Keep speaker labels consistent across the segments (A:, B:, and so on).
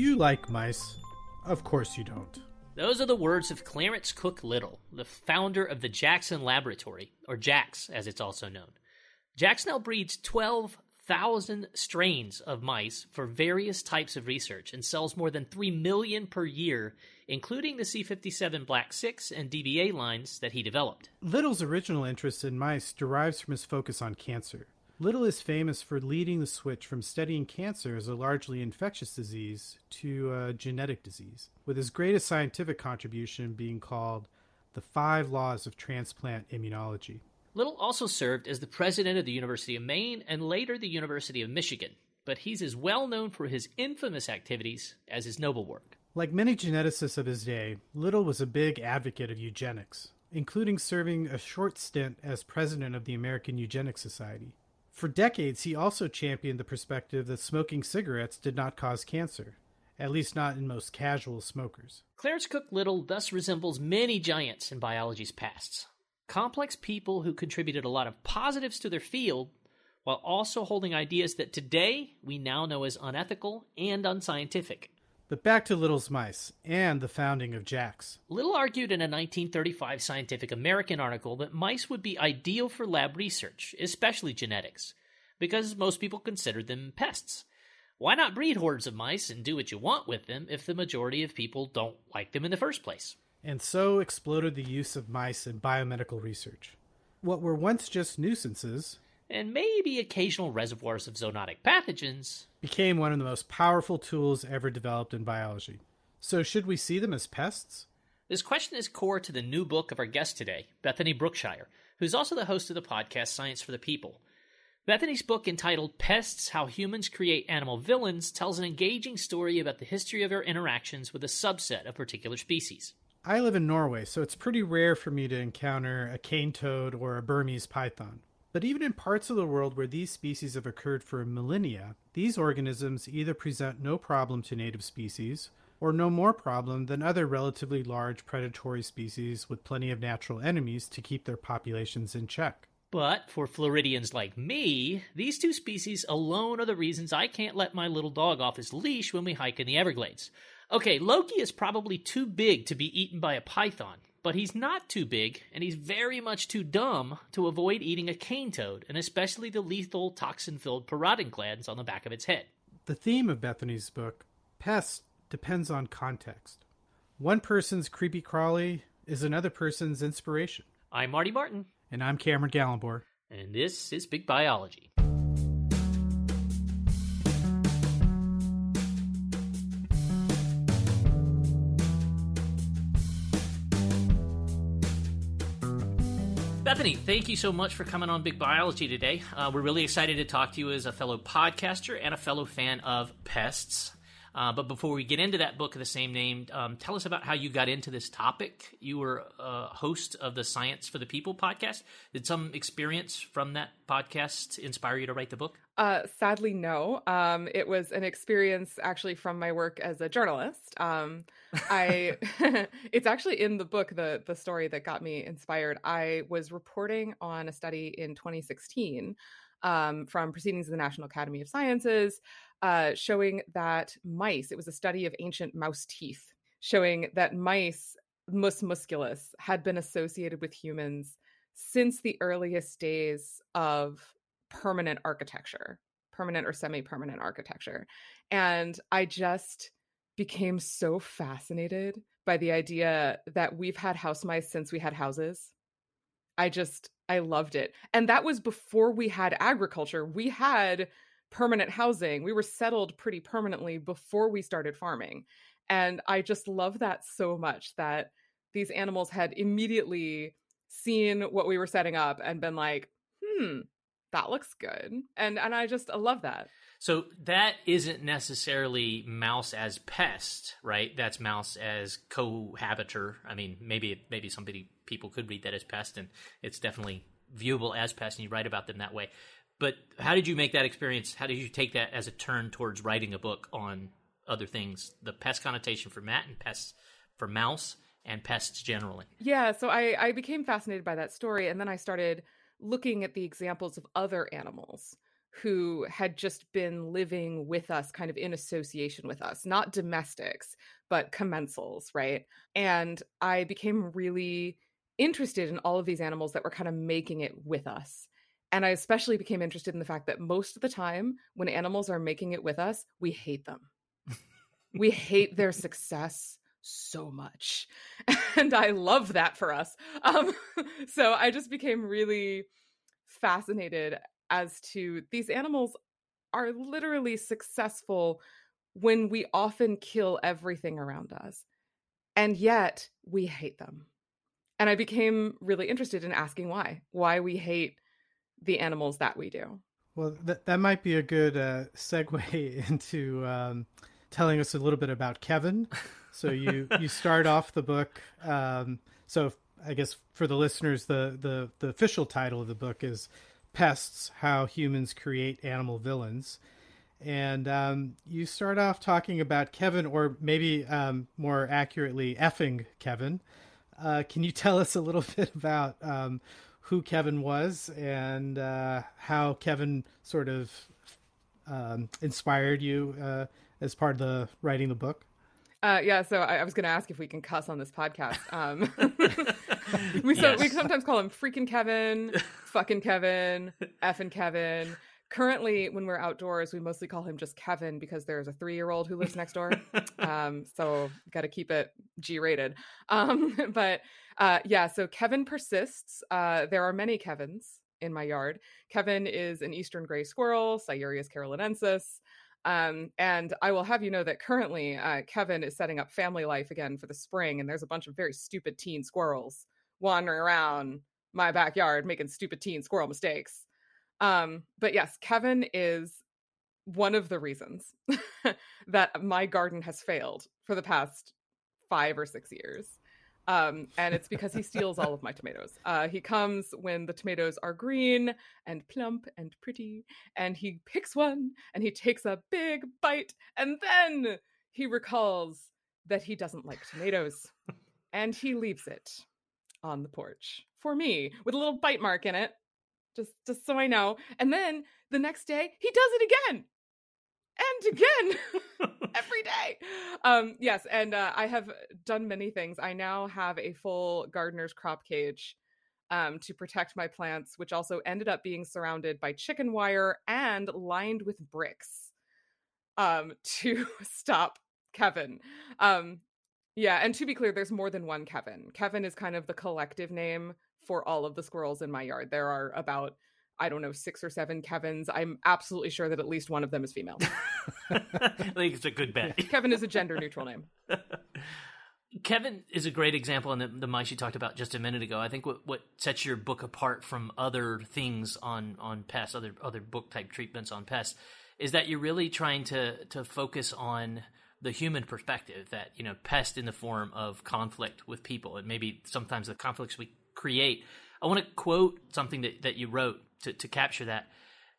A: you like mice? Of course you don't.
B: Those are the words of Clarence Cook Little, the founder of the Jackson Laboratory, or JAX as it's also known. JAX now breeds 12,000 strains of mice for various types of research and sells more than 3 million per year, including the C57 Black 6 and DBA lines that he developed.
A: Little's original interest in mice derives from his focus on cancer. Little is famous for leading the switch from studying cancer as a largely infectious disease to a genetic disease, with his greatest scientific contribution being called the Five Laws of Transplant Immunology.
B: Little also served as the president of the University of Maine and later the University of Michigan, but he's as well known for his infamous activities as his noble work.
A: Like many geneticists of his day, Little was a big advocate of eugenics, including serving a short stint as president of the American Eugenics Society. For decades, he also championed the perspective that smoking cigarettes did not cause cancer, at least not in most casual smokers.
B: Clarence Cook Little thus resembles many giants in biology's pasts. Complex people who contributed a lot of positives to their field while also holding ideas that today we now know as unethical and unscientific.
A: But back to Little's mice and the founding of JAX.
B: Little argued in a 1935 Scientific American article that mice would be ideal for lab research, especially genetics, because most people considered them pests. Why not breed hordes of mice and do what you want with them if the majority of people don't like them in the first place?
A: And so exploded the use of mice in biomedical research. What were once just nuisances
B: and maybe occasional reservoirs of zoonotic pathogens,
A: became one of the most powerful tools ever developed in biology. So, should we see them as pests?
B: This question is core to the new book of our guest today, Bethany Brookshire, who's also the host of the podcast Science for the People. Bethany's book, entitled Pests How Humans Create Animal Villains, tells an engaging story about the history of our interactions with a subset of particular species.
A: I live in Norway, so it's pretty rare for me to encounter a cane toad or a Burmese python. But even in parts of the world where these species have occurred for millennia, these organisms either present no problem to native species or no more problem than other relatively large predatory species with plenty of natural enemies to keep their populations in check.
B: But for Floridians like me, these two species alone are the reasons I can't let my little dog off his leash when we hike in the Everglades. Okay, Loki is probably too big to be eaten by a python, but he's not too big, and he's very much too dumb to avoid eating a cane toad, and especially the lethal toxin filled parotid glands on the back of its head.
A: The theme of Bethany's book, Pest, depends on context. One person's creepy crawly is another person's inspiration.
B: I'm Marty Martin.
A: And I'm Cameron Ghalambor.
B: And this is Big Biology. Bethany, thank you so much for coming on Big Biology today. Uh, we're really excited to talk to you as a fellow podcaster and a fellow fan of pests. Uh, but before we get into that book of the same name, um, tell us about how you got into this topic. You were a host of the Science for the People podcast. Did some experience from that podcast inspire you to write the book?
C: Uh, sadly, no. Um, it was an experience actually from my work as a journalist. Um, I, it's actually in the book the the story that got me inspired. I was reporting on a study in 2016 um, from Proceedings of the National Academy of Sciences uh, showing that mice, it was a study of ancient mouse teeth, showing that mice, mus musculus, had been associated with humans since the earliest days of permanent architecture, permanent or semi permanent architecture. And I just became so fascinated by the idea that we've had house mice since we had houses. I just, I loved it. And that was before we had agriculture. We had permanent housing. We were settled pretty permanently before we started farming. And I just love that so much that these animals had immediately seen what we were setting up and been like, hmm, that looks good. And and I just I love that.
B: So that isn't necessarily mouse as pest, right? That's mouse as cohabiter. I mean, maybe maybe somebody people could read that as pest, and it's definitely viewable as pest, and you write about them that way. But how did you make that experience? How did you take that as a turn towards writing a book on other things, the pest connotation for Matt and pests for mouse and pests generally?
C: Yeah, so I, I became fascinated by that story, and then I started looking at the examples of other animals who had just been living with us, kind of in association with us, not domestics, but commensals, right? And I became really interested in all of these animals that were kind of making it with us. And I especially became interested in the fact that most of the time, when animals are making it with us, we hate them. we hate their success so much. And I love that for us. Um, so I just became really fascinated as to these animals are literally successful when we often kill everything around us. And yet we hate them. And I became really interested in asking why, why we hate the animals that we do.
A: Well, that, that might be a good uh, segue into um, telling us a little bit about Kevin. So you you start off the book. Um, so I guess for the listeners, the, the the official title of the book is "Pests: How Humans Create Animal Villains." And um, you start off talking about Kevin, or maybe um, more accurately, effing Kevin. Uh, can you tell us a little bit about um, who Kevin was and uh, how Kevin sort of um, inspired you uh, as part of the writing the book?
C: Uh, yeah, so I, I was going to ask if we can cuss on this podcast. Um, we so, yes. we sometimes call him freaking Kevin, fucking Kevin, effing Kevin. Currently, when we're outdoors, we mostly call him just Kevin because there's a three year old who lives next door. Um, so got to keep it G rated. Um, but uh, yeah, so Kevin persists. Uh, there are many Kevins in my yard. Kevin is an eastern gray squirrel, Sciurus carolinensis. Um, and I will have you know that currently uh, Kevin is setting up family life again for the spring, and there's a bunch of very stupid teen squirrels wandering around my backyard making stupid teen squirrel mistakes. Um, but yes, Kevin is one of the reasons that my garden has failed for the past five or six years. Um, and it's because he steals all of my tomatoes. Uh, he comes when the tomatoes are green and plump and pretty, and he picks one and he takes a big bite, and then he recalls that he doesn't like tomatoes, and he leaves it on the porch for me with a little bite mark in it, just just so I know. And then the next day he does it again, and again every day. Um, yes, and uh, I have done many things. I now have a full gardener's crop cage um, to protect my plants, which also ended up being surrounded by chicken wire and lined with bricks um, to stop Kevin. Um, yeah, and to be clear, there's more than one Kevin. Kevin is kind of the collective name for all of the squirrels in my yard. There are about I don't know, six or seven Kevins. I'm absolutely sure that at least one of them is female.
B: I think it's a good bet.
C: Kevin is a gender neutral name.
B: Kevin is a great example in the, the mice you talked about just a minute ago. I think what, what sets your book apart from other things on, on pests, other other book type treatments on pests, is that you're really trying to to focus on the human perspective. That you know, pest in the form of conflict with people, and maybe sometimes the conflicts we create. I want to quote something that, that you wrote to, to capture that.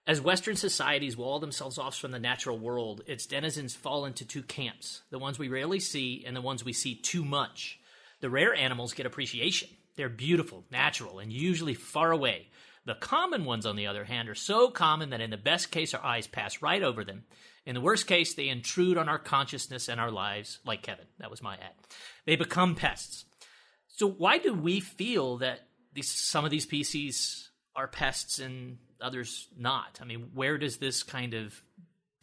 B: As Western societies wall themselves off from the natural world, its denizens fall into two camps the ones we rarely see and the ones we see too much. The rare animals get appreciation. They're beautiful, natural, and usually far away. The common ones, on the other hand, are so common that in the best case, our eyes pass right over them. In the worst case, they intrude on our consciousness and our lives, like Kevin. That was my ad. They become pests. So, why do we feel that these, some of these species are pests and others not? I mean, where does this kind of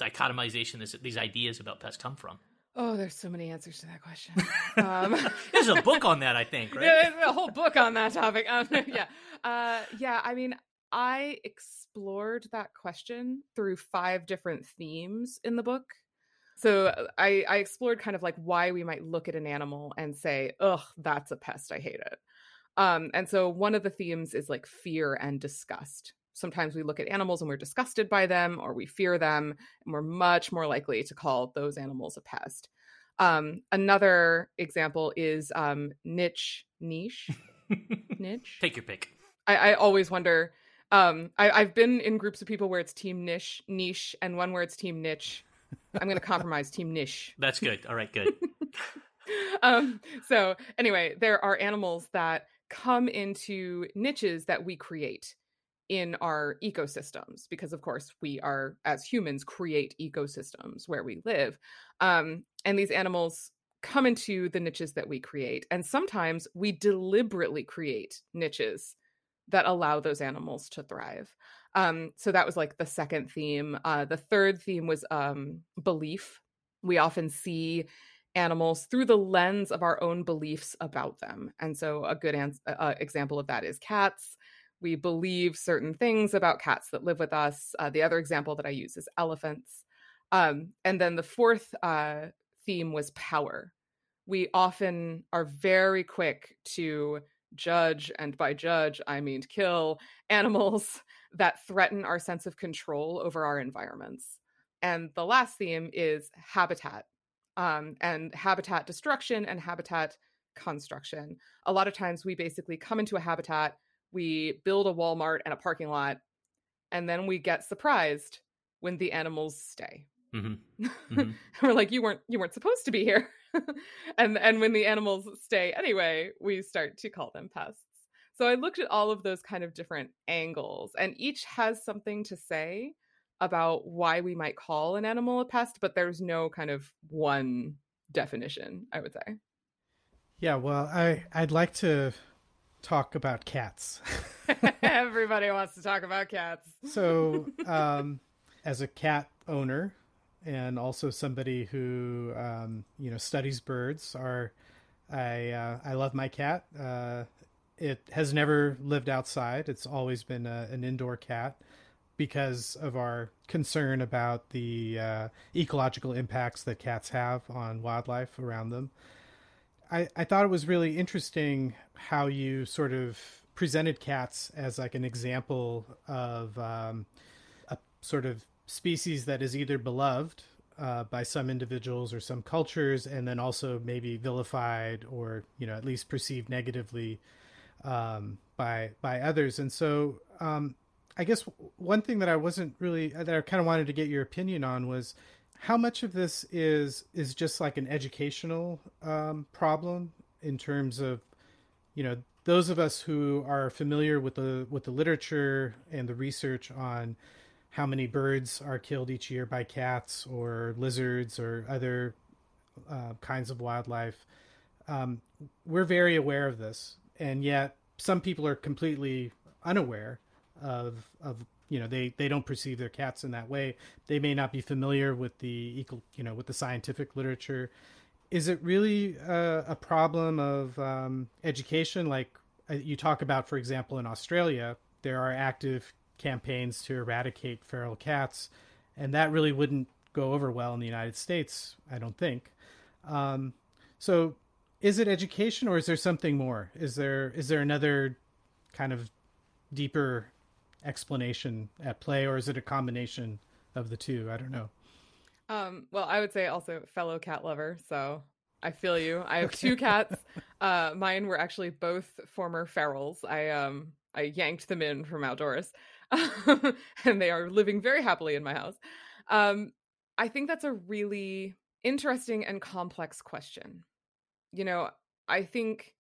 B: dichotomization, this, these ideas about pests come from?
C: Oh, there's so many answers to that question. Um,
B: there's a book on that, I think, right?
C: Yeah, there's a whole book on that topic. Um, yeah, uh, yeah. I mean, I explored that question through five different themes in the book. So uh, I, I explored kind of like why we might look at an animal and say, "Ugh, that's a pest. I hate it." Um, and so one of the themes is like fear and disgust. Sometimes we look at animals and we're disgusted by them or we fear them, and we're much more likely to call those animals a pest. Um, another example is um, niche, niche, niche.
B: Take your pick.
C: I, I always wonder. Um, I, I've been in groups of people where it's team niche, niche, and one where it's team niche. I'm going to compromise team niche.
B: That's good. All right, good.
C: um, so anyway, there are animals that come into niches that we create. in our ecosystems because of course we are as humans create ecosystems where we live um, and these animals come into the niches that we create and sometimes we deliberately create niches that allow those animals to thrive um, so that was like the second theme uh, the third theme was um, belief we often see animals through the lens of our own beliefs about them and so a good ans- example of that is cats we believe certain things about cats that live with us. Uh, the other example that I use is elephants. Um, and then the fourth uh, theme was power. We often are very quick to judge, and by judge, I mean kill animals that threaten our sense of control over our environments. And the last theme is habitat um, and habitat destruction and habitat construction. A lot of times we basically come into a habitat we build a Walmart and a parking lot, and then we get surprised when the animals stay. Mm-hmm. Mm-hmm. we're like, you weren't you weren't supposed to be here. and and when the animals stay anyway, we start to call them pests. So I looked at all of those kind of different angles, and each has something to say about why we might call an animal a pest, but there's no kind of one definition, I would say.
A: Yeah, well, I I'd like to talk about cats.
C: Everybody wants to talk about cats.
A: so, um, as a cat owner and also somebody who um, you know studies birds, are I uh, I love my cat. Uh, it has never lived outside. It's always been a, an indoor cat because of our concern about the uh, ecological impacts that cats have on wildlife around them. I, I thought it was really interesting how you sort of presented cats as like an example of um, a sort of species that is either beloved uh, by some individuals or some cultures, and then also maybe vilified or you know at least perceived negatively um, by by others. And so, um, I guess one thing that I wasn't really that I kind of wanted to get your opinion on was how much of this is is just like an educational um, problem in terms of you know those of us who are familiar with the with the literature and the research on how many birds are killed each year by cats or lizards or other uh, kinds of wildlife um, we're very aware of this and yet some people are completely unaware of of you know they they don't perceive their cats in that way. They may not be familiar with the equal you know with the scientific literature. Is it really a, a problem of um, education? Like uh, you talk about for example in australia there are active campaigns to eradicate feral cats and that really wouldn't go over well in the united states i don't think. Um, so is it education or is there something more is there is there another kind of deeper explanation at play, or is it a combination of the two? I don't know.
C: Um, well, I would say also fellow cat lover. So I feel you. I have okay. two cats. Uh, mine were actually both former ferals. I um I yanked them in from outdoors, and they are living very happily in my house. Um, I think that's a really interesting and complex question. You know, I think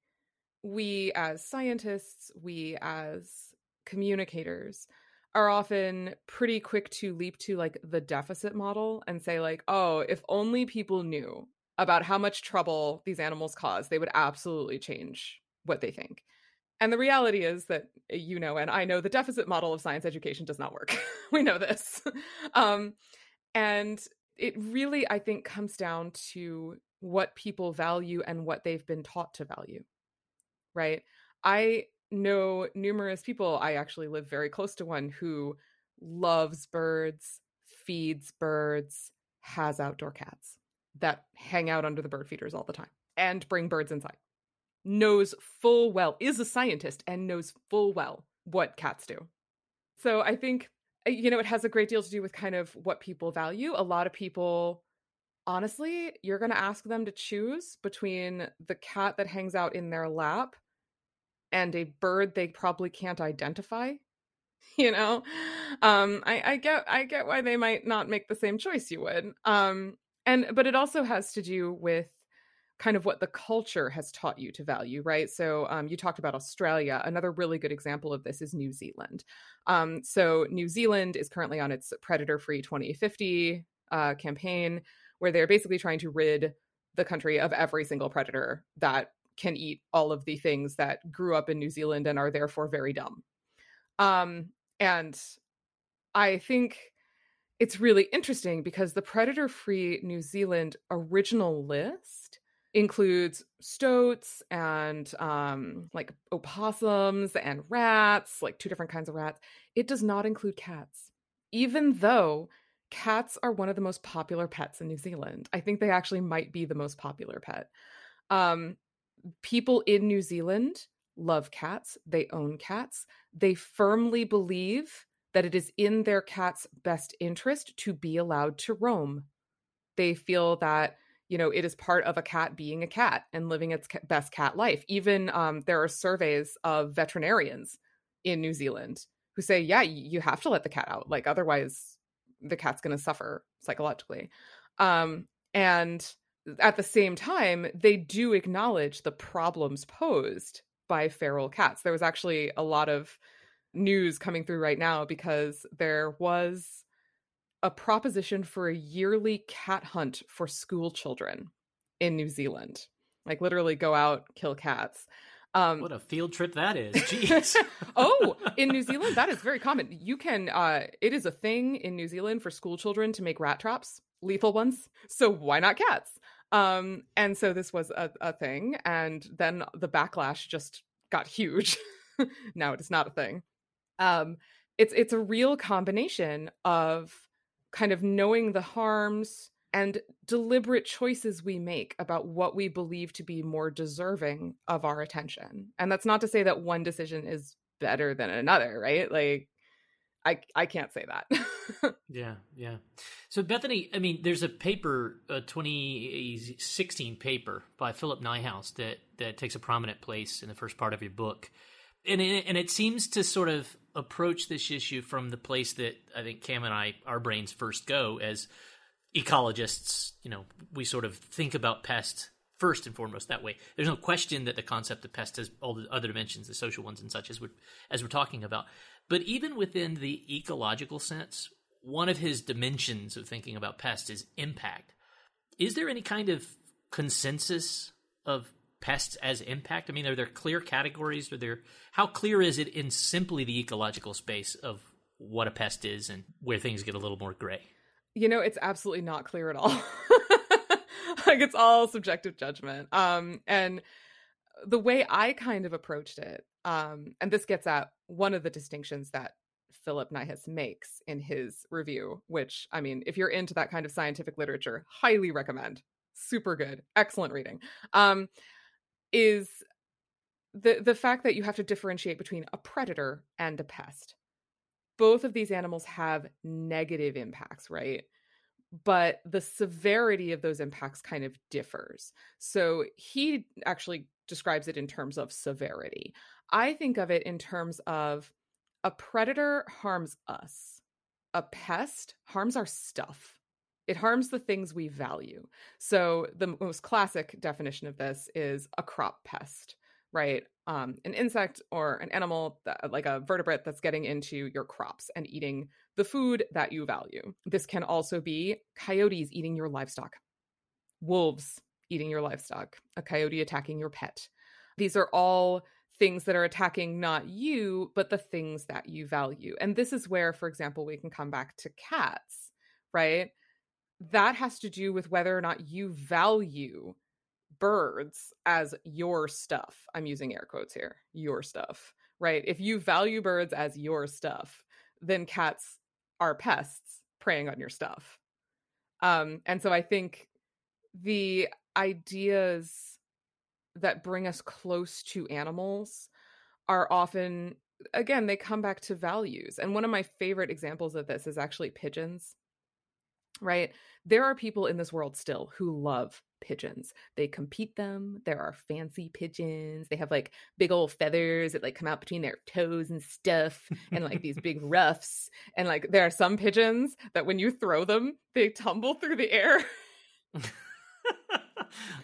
C: we as scientists, we as communicators are often pretty quick to leap to like the deficit model and say like oh if only people knew about how much trouble these animals cause they would absolutely change what they think. And the reality is that you know and i know the deficit model of science education does not work. We know this. Um, and it really i think comes down to what people value and what they've been taught to value right i know numerous people. I actually live very close to one who loves birds, feeds birds, has outdoor cats that hang out under the bird feeders all the time and bring birds inside. Knows full well, is a scientist and knows full well what cats do. So I think, uh, you know, it has a great deal to do with kind of what people value. A lot of people, honestly, you're going to ask them to choose between the cat that hangs out in their lap and a bird they probably can't identify you know um I, I get i get why they might not make the same choice you would um and but it also has to do with kind of what the culture has taught you to value, right? So um, you talked about Australia. Another really good example of this is New Zealand. Um, so New Zealand is currently on its predator free 2050 uh, campaign, where they're basically trying to rid the country of every single predator that can eat all of the things that grew up in New Zealand and are therefore very dumb. Um, and I think it's really interesting because the predator free New Zealand original list includes stoats and um, like opossums and rats, like two different kinds of rats. It does not include cats, even though cats are one of the most popular pets in New Zealand. I think they actually might be the most popular pet. Um, people in New Zealand love cats, they own cats, they firmly believe that it is in their cat's best interest to be allowed to roam. They feel that you know it is part of a cat being a cat and living its best cat life even um, there are surveys of veterinarians in new zealand who say yeah you have to let the cat out like otherwise the cat's going to suffer psychologically um, and at the same time they do acknowledge the problems posed by feral cats there was actually a lot of news coming through right now because there was a proposition for a yearly cat hunt for school children in New Zealand. Like literally go out, kill cats.
B: Um, what a field trip that is. Jeez.
C: oh, in New Zealand, that is very common. You can, uh, it is a thing in New Zealand for school children to make rat traps, lethal ones. So why not cats? Um, and so this was a, a thing. And then the backlash just got huge. now it is not a thing. Um, it's it's a real combination of kind of knowing the harms and deliberate choices we make about what we believe to be more deserving of our attention. And that's not to say that one decision is better than another, right? Like I I can't say that.
B: yeah, yeah. So Bethany, I mean, there's a paper, a 2016 paper by Philip Nyhus that that takes a prominent place in the first part of your book, and it, and it seems to sort of approach this issue from the place that I think Cam and I, our brains first go as ecologists. You know, we sort of think about pest first and foremost that way. There's no question that the concept of pest has all the other dimensions, the social ones and such as we're, as we're talking about. But even within the ecological sense, one of his dimensions of thinking about pest is impact. Is there any kind of consensus of pests as impact? I mean, are there clear categories? Are there how clear is it in simply the ecological space of what a pest is and where things get a little more gray?
C: You know, it's absolutely not clear at all. like it's all subjective judgment. Um, and the way I kind of approached it, um, and this gets at one of the distinctions that Philip Nyhus makes in his review, which I mean, if you're into that kind of scientific literature, highly recommend. Super good, excellent reading. Um, is the the fact that you have to differentiate between a predator and a pest. Both of these animals have negative impacts, right? But the severity of those impacts kind of differs. So he actually describes it in terms of severity. I think of it in terms of a predator harms us. A pest harms our stuff it harms the things we value. So the most classic definition of this is a crop pest, right? Um, an insect or an animal, that, like a vertebrate that's getting into your crops and eating the food that you value. This can also be coyotes eating your livestock, wolves eating your livestock, a coyote attacking your pet. These are all things that are attacking not you, but the things that you value. And this is where, for example, we can come back to cats, right? that has to do with whether or not you value birds as your stuff. I'm using air quotes here, your stuff, right? If you value birds as your stuff, then cats are pests preying on your stuff. Um, and so I think the ideas that bring us close to animals are often, again, they come back to values. And one of my favorite examples of this is actually pigeons right? There are people in this world still who love pigeons. They compete them. There are fancy pigeons. They have like big old feathers that like come out between their toes and stuff and like these big ruffs. And like there are some pigeons that when you throw them, they tumble through the air.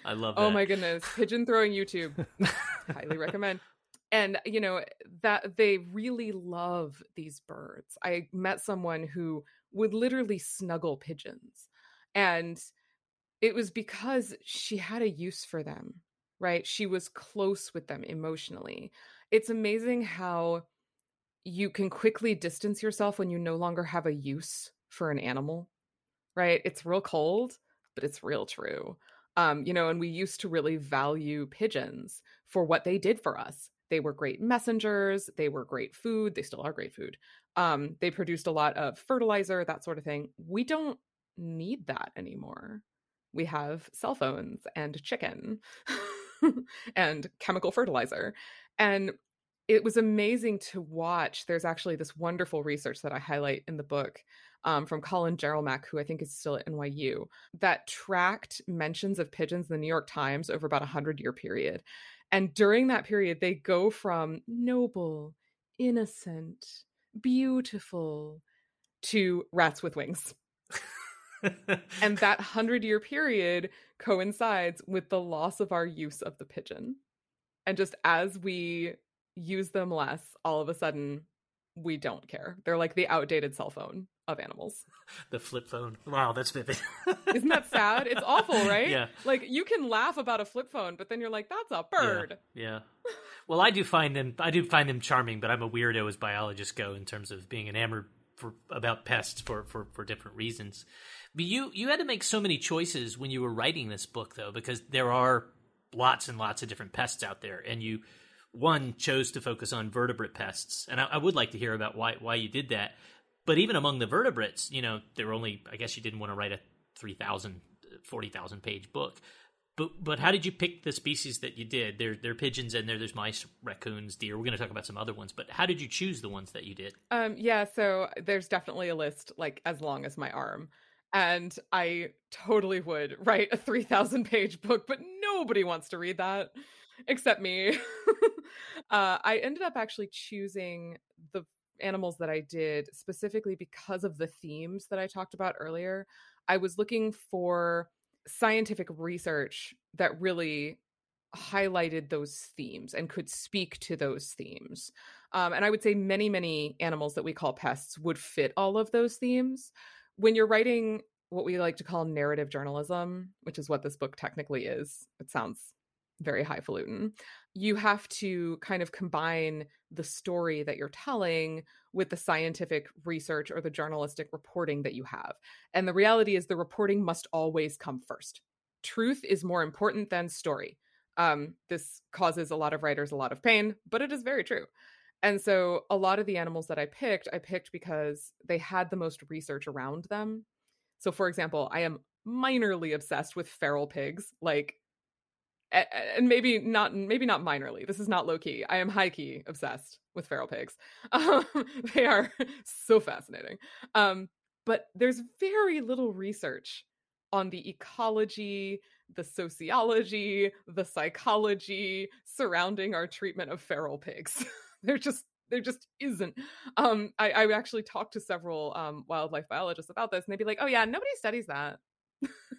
B: I love oh that.
C: Oh my goodness. Pigeon throwing YouTube. Highly recommend. And, you know, that they really love these birds. I met someone who would literally snuggle pigeons. And it was because she had a use for them, right? She was close with them emotionally. It's amazing how you can quickly distance yourself when you no longer have a use for an animal, right? It's real cold, but it's real true. Um, you know, and we used to really value pigeons for what they did for us. They were great messengers, they were great food, they still are great food. Um, they produced a lot of fertilizer, that sort of thing. We don't need that anymore. We have cell phones and chicken and chemical fertilizer. And it was amazing to watch. There's actually this wonderful research that I highlight in the book um, from Colin Jerolmack, who I think is still at NYU, that tracked mentions of pigeons in the New York Times over about a hundred year period. And during that period, they go from noble, innocent, beautiful to rats with wings. and that hundred year period coincides with the loss of our use of the pigeon. And just as we use them less, all of a sudden we don't care. They're like the outdated cell phone of animals.
B: The flip phone. Wow, that's vivid.
C: Isn't that sad? It's awful, right?
B: Yeah.
C: Like you can laugh about a flip phone, but then you're like, that's a bird.
B: Yeah. yeah. Well, I do find them. I do find them charming, but I'm a weirdo as biologists go in terms of being enamored for about pests for for for different reasons. But you you had to make so many choices when you were writing this book, though, because there are lots and lots of different pests out there, and you one chose to focus on vertebrate pests, and I, I, would like to hear about why why you did that. But even among the vertebrates, you know, there were only I guess you didn't want to write a 3,000, 40,000 page book. But but how did you pick the species that you did? There there are pigeons in there. There's mice, raccoons, deer. We're going to talk about some other ones. But how did you choose the ones that you did?
C: Um, yeah, so there's definitely a list like as long as my arm and I totally would write a 3,000 page book, but nobody wants to read that except me. uh, I ended up actually choosing the animals that I did specifically because of the themes that I talked about earlier. I was looking for scientific research that really highlighted those themes and could speak to those themes. Um, and I would say many, many animals that we call pests would fit all of those themes. When you're writing what we like to call narrative journalism, which is what this book technically is, it sounds very highfalutin. You have to kind of combine the story that you're telling with the scientific research or the journalistic reporting that you have. And the reality is, the reporting must always come first. Truth is more important than story. Um, this causes a lot of writers a lot of pain, but it is very true. And so, a lot of the animals that I picked, I picked because they had the most research around them. So, for example, I am minorly obsessed with feral pigs. Like, and maybe not maybe not minorly. This is not low key i am high key obsessed with feral pigs. Um, they are so fascinating. Um, but there's very little research on the ecology the sociology the psychology surrounding our treatment of feral pigs. There just there just isn't. Um, I, I actually talked to several um, wildlife biologists about this and they'd be like oh yeah nobody studies that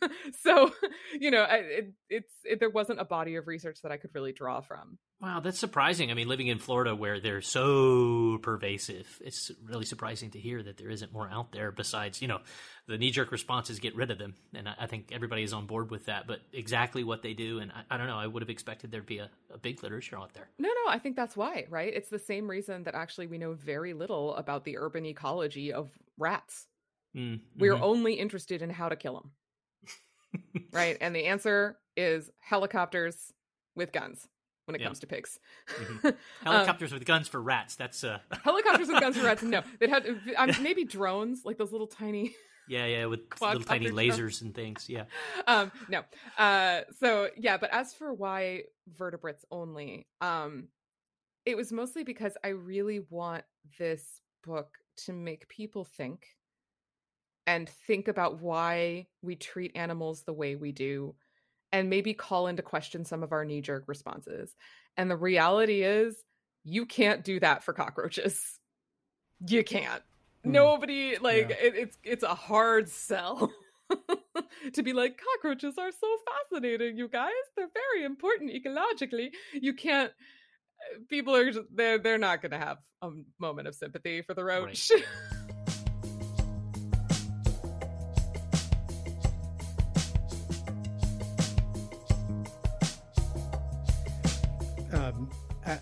C: so you know it, it's it, there wasn't a body of research that i could really draw from.
B: Wow that's surprising. I mean living in florida where they're so pervasive it's really surprising to hear that there isn't more out there besides you know the knee-jerk response is get rid of them. And i, I think everybody is on board with that but exactly what they do and i, I don't know i would have expected there'd be a, a big literature out there.
C: No no i think that's why right? It's the same reason that actually we know very little about the urban ecology of rats. Mm, we're mm-hmm. only interested in how to kill them right? And the answer is helicopters with guns when it yeah. comes to pigs.
B: Mm-hmm. Helicopters um, with guns for rats. That's uh
C: helicopters with guns for rats. No, they had um, maybe drones, like those little tiny.
B: Yeah, yeah, with little tiny lasers drones. and things. Yeah.
C: Um, no. Uh, so yeah, but as for why vertebrates only, um, it was mostly because I really want this book to make people think and think about why we treat animals the way we do and maybe call into question some of our knee jerk responses. And the reality is, you can't do that for cockroaches. You can't. Mm. Nobody like yeah. it, it's it's a hard sell. to be like cockroaches are so fascinating you guys they're very important ecologically you can't uh, people are just they're they're not going to have a moment of sympathy for the roach right.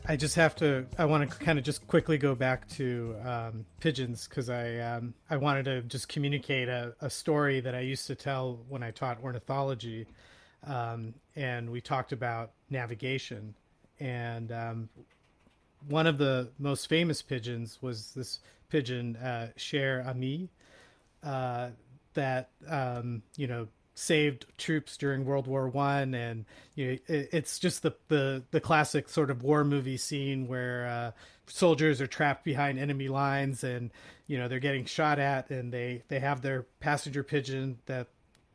A: I just have to. I want to kind of just quickly go back to um, pigeons because I um, I wanted to just communicate a, a, story that I used to tell when I taught ornithology, um, and we talked about navigation. And um, one of the most famous pigeons was this pigeon, uh, Cher Ami, uh, that um, you know saved troops during World War One, and you know, it, it's just the, the the classic sort of war movie scene where uh, soldiers are trapped behind enemy lines, and you know they're getting shot at, and they they have their passenger pigeon that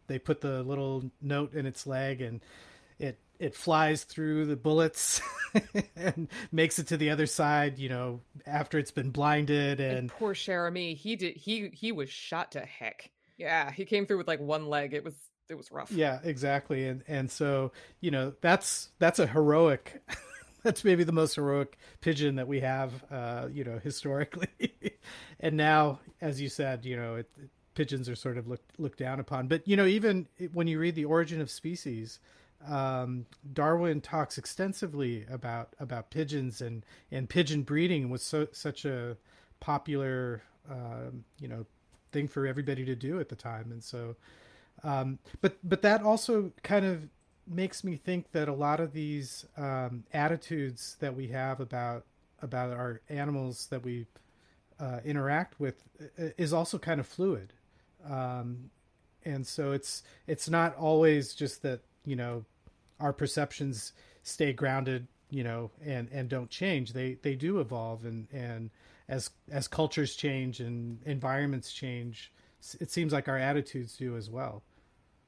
A: they put the little note in its leg, and it it flies through the bullets and makes it to the other side you know after it's been blinded and, and
C: poor Cher Ami he did he he was shot to heck yeah, he came through with like one leg. It was it was rough.
A: Yeah, exactly. And and so, you know, that's that's a heroic that's maybe the most heroic pigeon that we have uh, you know, historically. and now, as you said, you know, it, it, pigeons are sort of looked looked down upon. But, you know, even when you read The Origin of Species, um, Darwin talks extensively about about pigeons and and pigeon breeding was so such a popular um, you know thing for everybody to do at the time, and so, um, but but that also kind of makes me think that a lot of these um, attitudes that we have about about our animals that we uh, interact with is also kind of fluid, um, and so it's it's not always just that you know our perceptions stay grounded you know and and don't change they they do evolve and and as as cultures change and environments change, it seems like our attitudes do as well.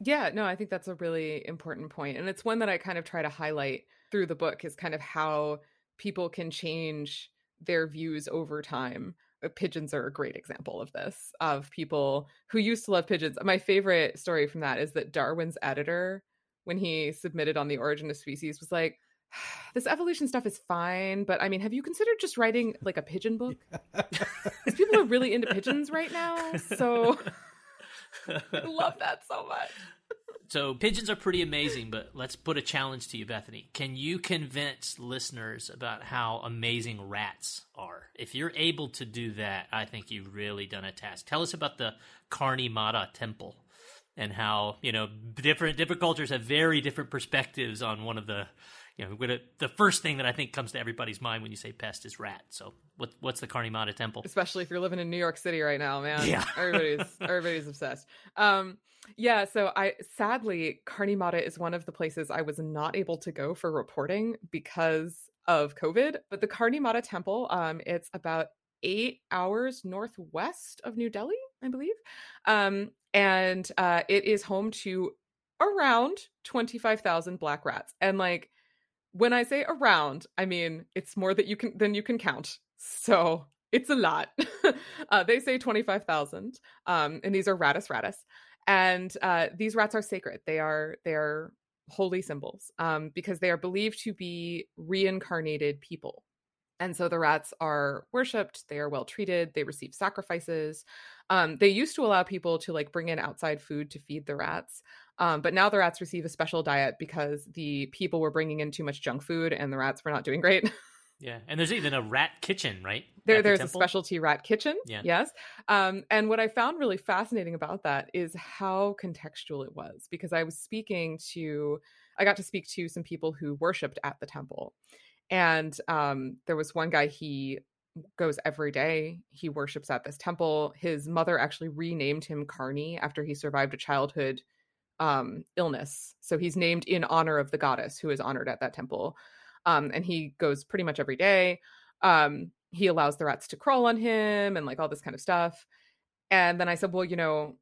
C: Yeah, no, I think that's a really important point, and it's one that I kind of try to highlight through the book is kind of how people can change their views over time. Uh, pigeons are a great example of this, of people who used to love pigeons. My favorite story from that is that Darwin's editor, when he submitted on the origin of species, was like, this evolution stuff is fine, but I mean, have you considered just writing like a pigeon book? Because people are really into pigeons right now. So I love that so much.
B: So pigeons are pretty amazing, but let's put a challenge to you, Bethany. Can you convince listeners about how amazing rats are? If you're able to do that, I think you've really done a task. Tell us about the Karni Mata temple and how, you know, different different cultures have very different perspectives on one of the you know, gonna, the first thing that I think comes to everybody's mind when you say pest is rat. So, what, what's the Karni Mata temple?
C: Especially if you're living in New York City right now, man.
B: Yeah,
C: everybody's everybody's obsessed. Um, yeah. So, I sadly, Karni Mata is one of the places I was not able to go for reporting because of COVID. But the Karni Mata temple, um, it's about eight hours northwest of New Delhi, I believe, um, and uh, it is home to around 25,000 black rats. And like when I say around, I mean it's more that you can than you can count. So it's a lot. uh, they say twenty five thousand, um, and these are Rattus rattus, and uh, these rats are sacred. They are they are holy symbols um, because they are believed to be reincarnated people. And so the rats are worshipped, they are well treated, they receive sacrifices. Um, they used to allow people to like bring in outside food to feed the rats. Um, but now the rats receive a special diet because the people were bringing in too much junk food and the rats were not doing great.
B: Yeah, and there's even a rat kitchen, right?
C: There, there's the a specialty rat kitchen. Yeah. Yes. Um, and what I found really fascinating about that is how contextual it was, because I was speaking to, I got to speak to some people who worshipped at the temple, and um, there was one guy he goes every day. He worships at this temple. His mother actually renamed him Karni after he survived a childhood um, illness. So he's named in honor of the goddess who is honored at that temple. Um, and he goes pretty much every day. Um, he allows the rats to crawl on him and like all this kind of stuff. And then I said, Well, you know,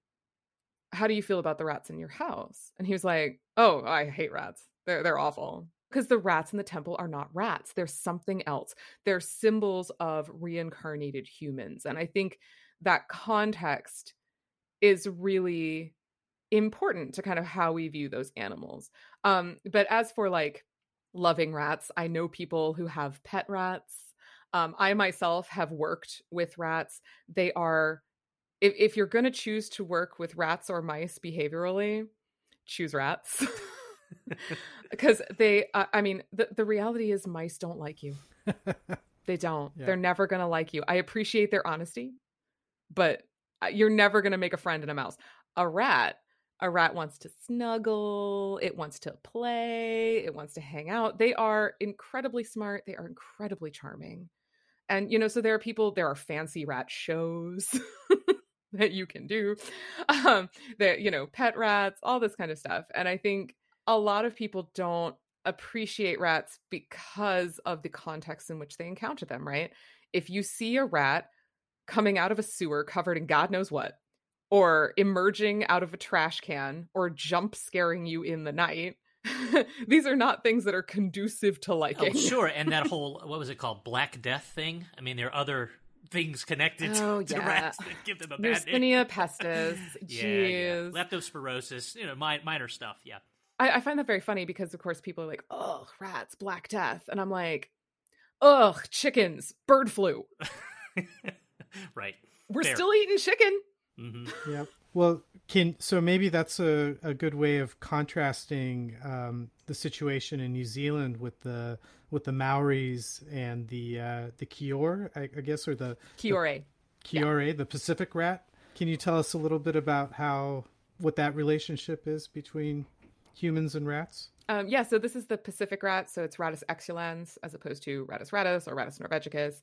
C: how do you feel about the rats in your house? And he was like, Oh, I hate rats. They're they're awful. Because the rats in the temple are not rats. They're something else. They're symbols of reincarnated humans. And I think that context is really important to kind of how we view those animals. Um, but as for like loving rats, I know people who have pet rats. Um, I myself have worked with rats. They are, if, if you're going to choose to work with rats or mice behaviorally, choose rats. because they, uh, I mean, the, the reality is mice don't like you. they don't. Yeah. They're never going to like you. I appreciate their honesty, but uh, you're never going to make a friend in a mouse. A rat, a rat wants to snuggle, it wants to play, it wants to hang out. They are incredibly smart, they are incredibly charming. And you know, so there are people, there are fancy rat shows that you can do. Um there, you know, pet rats, all this kind of stuff. And I think a lot of people don't appreciate rats because of the context in which they encounter them, right? If you see a rat coming out of a sewer covered in God knows what, or emerging out of a trash can or jump scaring you in the night. These are not things that are conducive to oh, liking.
B: Oh, sure. And that whole, what was it called? Black Death thing? I mean, there are other things connected oh, to, yeah. rats that give them a bad
C: name. pestis. yeah, yeah.
B: Leptospirosis, you know, minor stuff. Yeah.
C: I, I find that very funny because, of course, people are like, oh, rats, Black Death. And I'm like, ugh, chickens, bird flu.
B: right.
C: We're Fair. still eating chicken.
A: Mm-hmm. Yeah. Well, can so maybe that's a, a good way of contrasting um, the situation in New Zealand with the with the Maoris and the uh, the Kior, I, I guess, or the
C: Kiore,
A: the, Kiore, yeah. the Pacific rat. Can you tell us a little bit about how what that relationship is between humans and rats?
C: Um, yeah, so this is the Pacific rat, so it's Rattus exulans as opposed to Rattus rattus or Rattus norvegicus.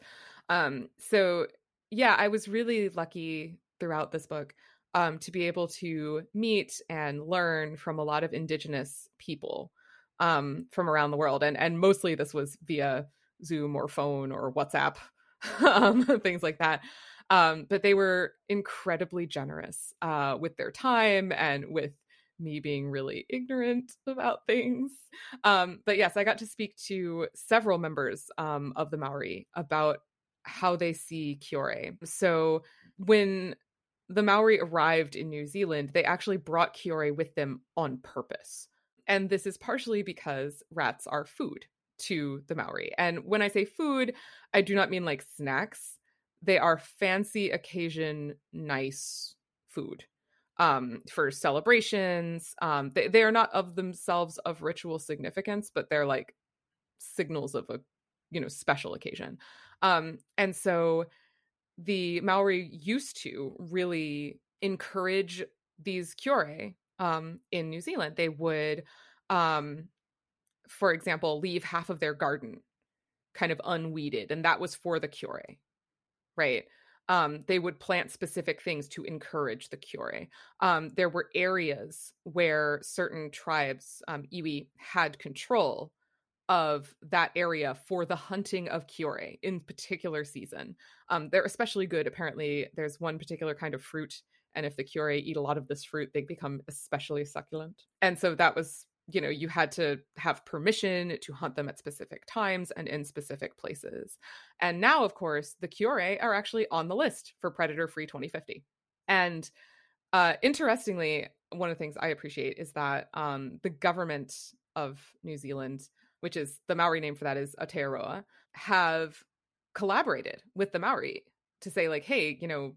C: Um, so yeah, I was really lucky throughout this book um, to be able to meet and learn from a lot of indigenous people um, from around the world, and and mostly this was via Zoom or phone or WhatsApp, um, things like that. Um, but they were incredibly generous uh, with their time and with me being really ignorant about things. Um, but yes, I got to speak to several members um, of the Maori about how they see Kiore. So when the Maori arrived in New Zealand, they actually brought Kiore with them on purpose. And this is partially because rats are food to the Maori. And when I say food, I do not mean like snacks. They are fancy occasion nice food um for celebrations um they, they are not of themselves of ritual significance but they're like signals of a you know special occasion um and so the Maori used to really encourage these kiore um, in New Zealand. They would, um, for example, leave half of their garden kind of unweeded, and that was for the kiore, right? Um, they would plant specific things to encourage the kiore. Um, there were areas where certain tribes, um, iwi, had control of that area for the hunting of Kiore in particular season. Um, they're especially good. Apparently, there's one particular kind of fruit, and if the Kiore eat a lot of this fruit, they become especially succulent. And so that was, you know, you had to have permission to hunt them at specific times and in specific places. And now, of course, the Kiore are actually on the list for Predator Free 2050. And uh, interestingly, one of the things I appreciate is that um, the government of New Zealand which is the Maori name for that is Aotearoa, have collaborated with the Maori to say like, hey, you know,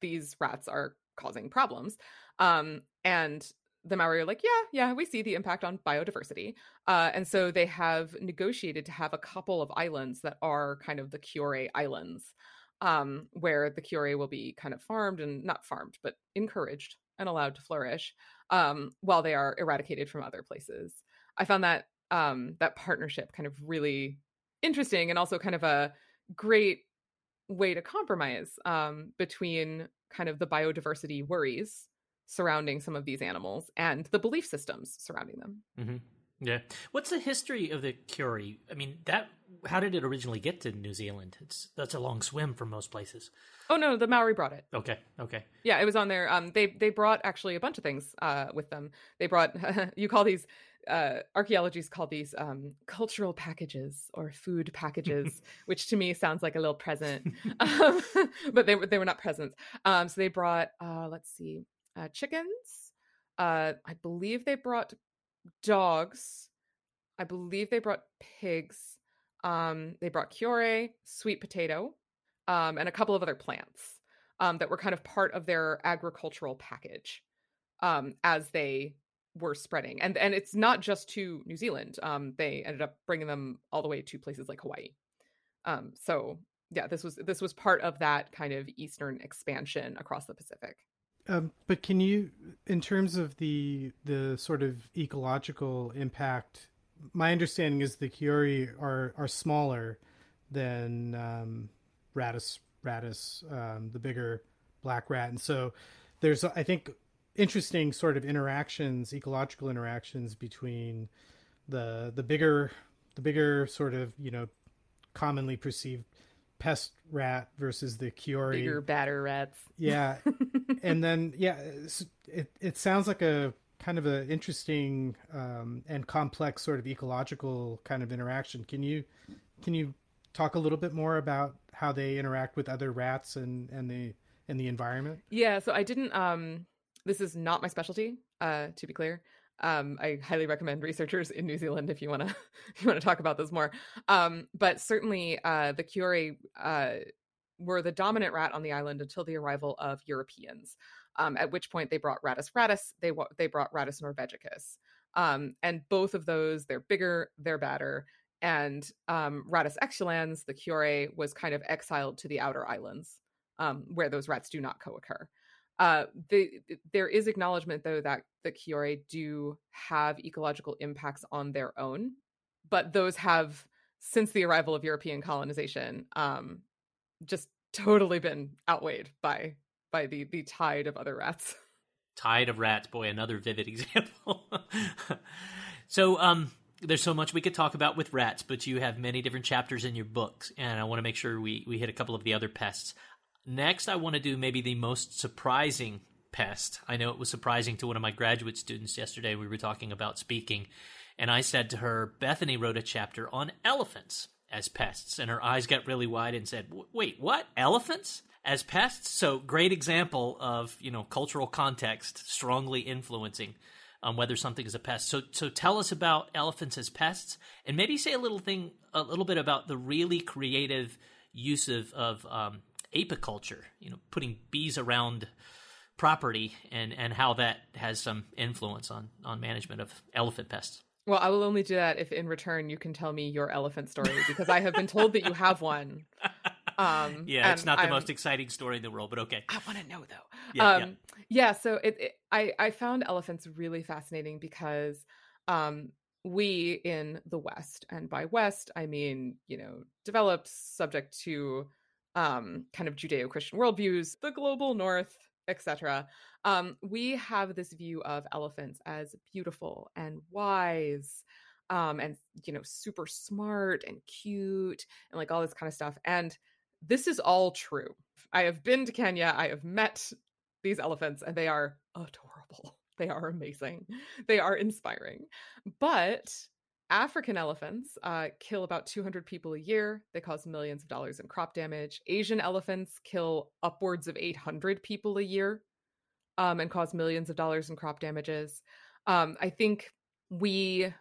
C: these rats are causing problems. Um, and the Maori are like, yeah, yeah, we see the impact on biodiversity. Uh, and so they have negotiated to have a couple of islands that are kind of the Kiore Islands, um, where the Kiore will be kind of farmed and not farmed, but encouraged and allowed to flourish um, while they are eradicated from other places. I found that um, that partnership kind of really interesting and also kind of a great way to compromise um, between kind of the biodiversity worries surrounding some of these animals and the belief systems surrounding them.
B: Mm-hmm. Yeah. What's the history of the Kiore? I mean, that how did it originally get to New Zealand? It's that's a long swim from most places.
C: Oh no, the Maori brought it.
B: Okay. Okay.
C: Yeah, it was on there. Um, they they brought actually a bunch of things uh with them. They brought you call these uh, archaeologists call these um, cultural packages or food packages, which to me sounds like a little present, um, but they were they were not presents. Um, so they brought uh, let's see, uh, chickens, Uh, I believe they brought dogs. I believe they brought pigs. Um, they brought kiore, sweet potato, um, and a couple of other plants um, that were kind of part of their agricultural package um, as they were spreading. And and it's not just to New Zealand. Um, they ended up bringing them all the way to places like Hawaii. Um, so yeah, this was this was part of that kind of eastern expansion across the Pacific.
A: Um, but can you, in terms of the the sort of ecological impact, my understanding is the Kiore are are smaller than um, Rattus Rattus, um, the bigger black rat, and so there's I think interesting sort of interactions, ecological interactions between the the bigger the bigger sort of you know commonly perceived pest rat versus the Kiore
C: bigger batter rats.
A: Yeah, and then yeah, it it sounds like a kind of an interesting um, and complex sort of ecological kind of interaction. Can you can you talk a little bit more about how they interact with other rats and and the and the environment?
C: Yeah, so I didn't um this is not my specialty, uh, to be clear. Um, I highly recommend researchers in New Zealand if you want to you want to talk about this more. Um, but certainly, uh, the Kiore uh, were the dominant rat on the island until the arrival of Europeans. Um, at which point they brought Rattus rattus, they they brought Rattus norvegicus, um, and both of those they're bigger, they're badder, and um, Rattus exulans, the Kiore, was kind of exiled to the outer islands um, where those rats do not co-occur. Uh, the, there is acknowledgement though that the Kiore do have ecological impacts on their own, but those have since the arrival of European colonization um, just totally been outweighed by by the the tide of other rats.
B: Tide of rats, boy, another vivid example. so, um, there's so much we could talk about with rats, but you have many different chapters in your books, and I want to make sure we we hit a couple of the other pests. Next, I want to do maybe the most surprising pest. I know it was surprising to one of my graduate students yesterday. We were talking about speaking, and I said to her, Bethany wrote a chapter on elephants as pests, and her eyes got really wide and said, Wait, what? Elephants? As pests? So, great example of, you know, cultural context strongly influencing on whether something is a pest. So, so tell us about elephants as pests, and maybe say a little thing, a little bit about the really creative use of, of um, apiculture, you know, putting bees around property and, and how that has some influence on, on management of elephant pests.
C: Well, I will only do that if in return you can tell me your elephant story because I have been told that you have one.
B: Um, yeah, it's not the I'm, most exciting story in the world, but okay.
C: I want to know though. Yeah, um, yeah. yeah so it, it, I I found elephants really fascinating because um, we in the West, and by West I mean you know developed, subject to um, kind of Judeo-Christian worldviews, the global North, etc. Um, we have this view of elephants as beautiful and wise, um, and you know, super smart and cute, and like all this kind of stuff. And this is all true. I have been to Kenya. I have met these elephants, and they are adorable. They are amazing. They are inspiring. But African elephants uh, kill about 200 people a year. They cause millions of dollars in crop damage. Asian elephants kill upwards of 800 people a year um, and cause millions of dollars in crop damages. Um, I think we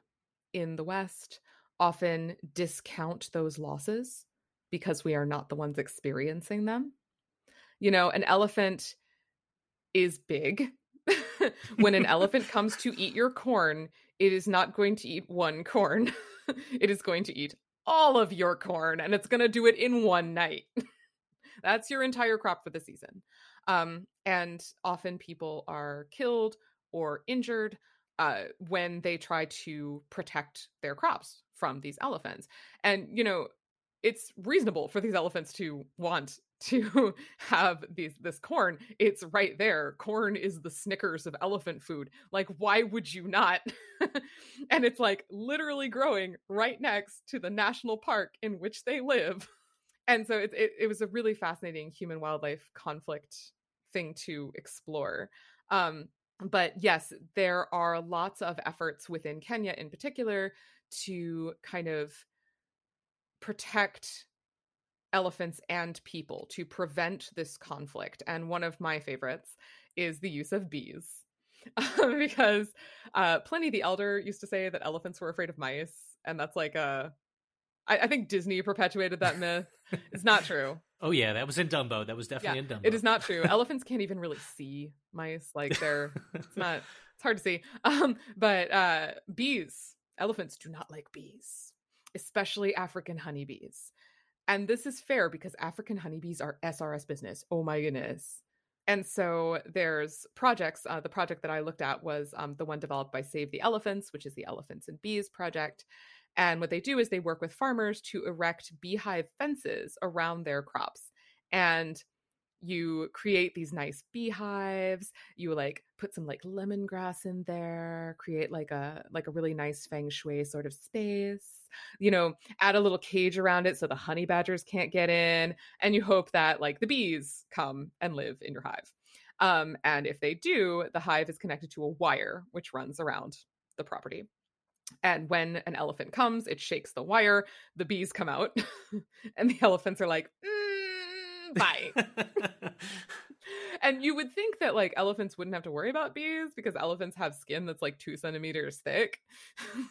C: in the West often discount those losses because we are not the ones experiencing them. You know, an elephant is big. when an elephant comes to eat your corn, it is not going to eat one corn. it is going to eat all of your corn and it's going to do it in one night. That's your entire crop for the season. Um, and often people are killed or injured uh, when they try to protect their crops from these elephants. And, you know, it's reasonable for these elephants to want to have these this corn it's right there. Corn is the snickers of elephant food. Like why would you not? And it's like literally growing right next to the national park in which they live. And so it, it, it was a really fascinating human wildlife conflict thing to explore. Um, but yes there are lots of efforts within kenya in particular to kind of protect elephants and people to prevent this conflict. And one of my favorites is the use of bees. because uh, Pliny the Elder used to say that elephants were afraid of mice, and that's like a. I, I think Disney perpetuated that myth. it's not true.
B: Oh yeah, that was in Dumbo. That was definitely
C: Yeah,
B: in Dumbo.
C: It is not true. Elephants can't even really see mice. Like they're it's not it's hard to see. Um, but uh bees, elephants do not like bees, especially African honeybees. And this is fair because African honeybees are SRS business. Oh my goodness. And so there's projects. Uh, the project that I looked at was um, the one developed by Save the Elephants, which is the Elephants and Bees project. And what they do is they work with farmers to erect beehive fences around their crops. And you create these nice beehives you like put some like lemongrass in there create like a like a really nice feng shui sort of space you know add a little cage around it so the honey badgers can't get in and you hope that like the bees come and live in your hive. Um, and if they do the hive is connected to a wire which runs around the property. And when an elephant comes it shakes the wire the bees come out and the elephants are like mm, bye and you would think that like elephants wouldn't have to worry about bees because elephants have skin that's like two centimeters thick.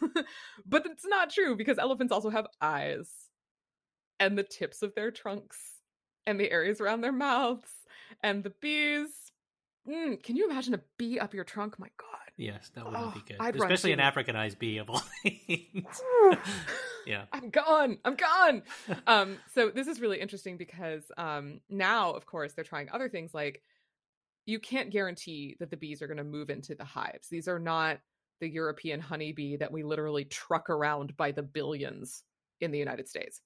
C: but it's not true because elephants also have eyes and the tips of their trunks and the areas around their mouths and the bees. Mm, can you imagine a bee up your trunk? My God.
B: Yes, that would not be
C: Oh,
B: good.
C: I'd
B: Especially an. Africanized bee of all things. yeah.
C: I'm gone. I'm gone. um, so this is really interesting because um, now, of course, they're trying other things like you can't guarantee that the bees are going to move into the hives. These are not the European honeybee that we literally truck around by the billions in the United States.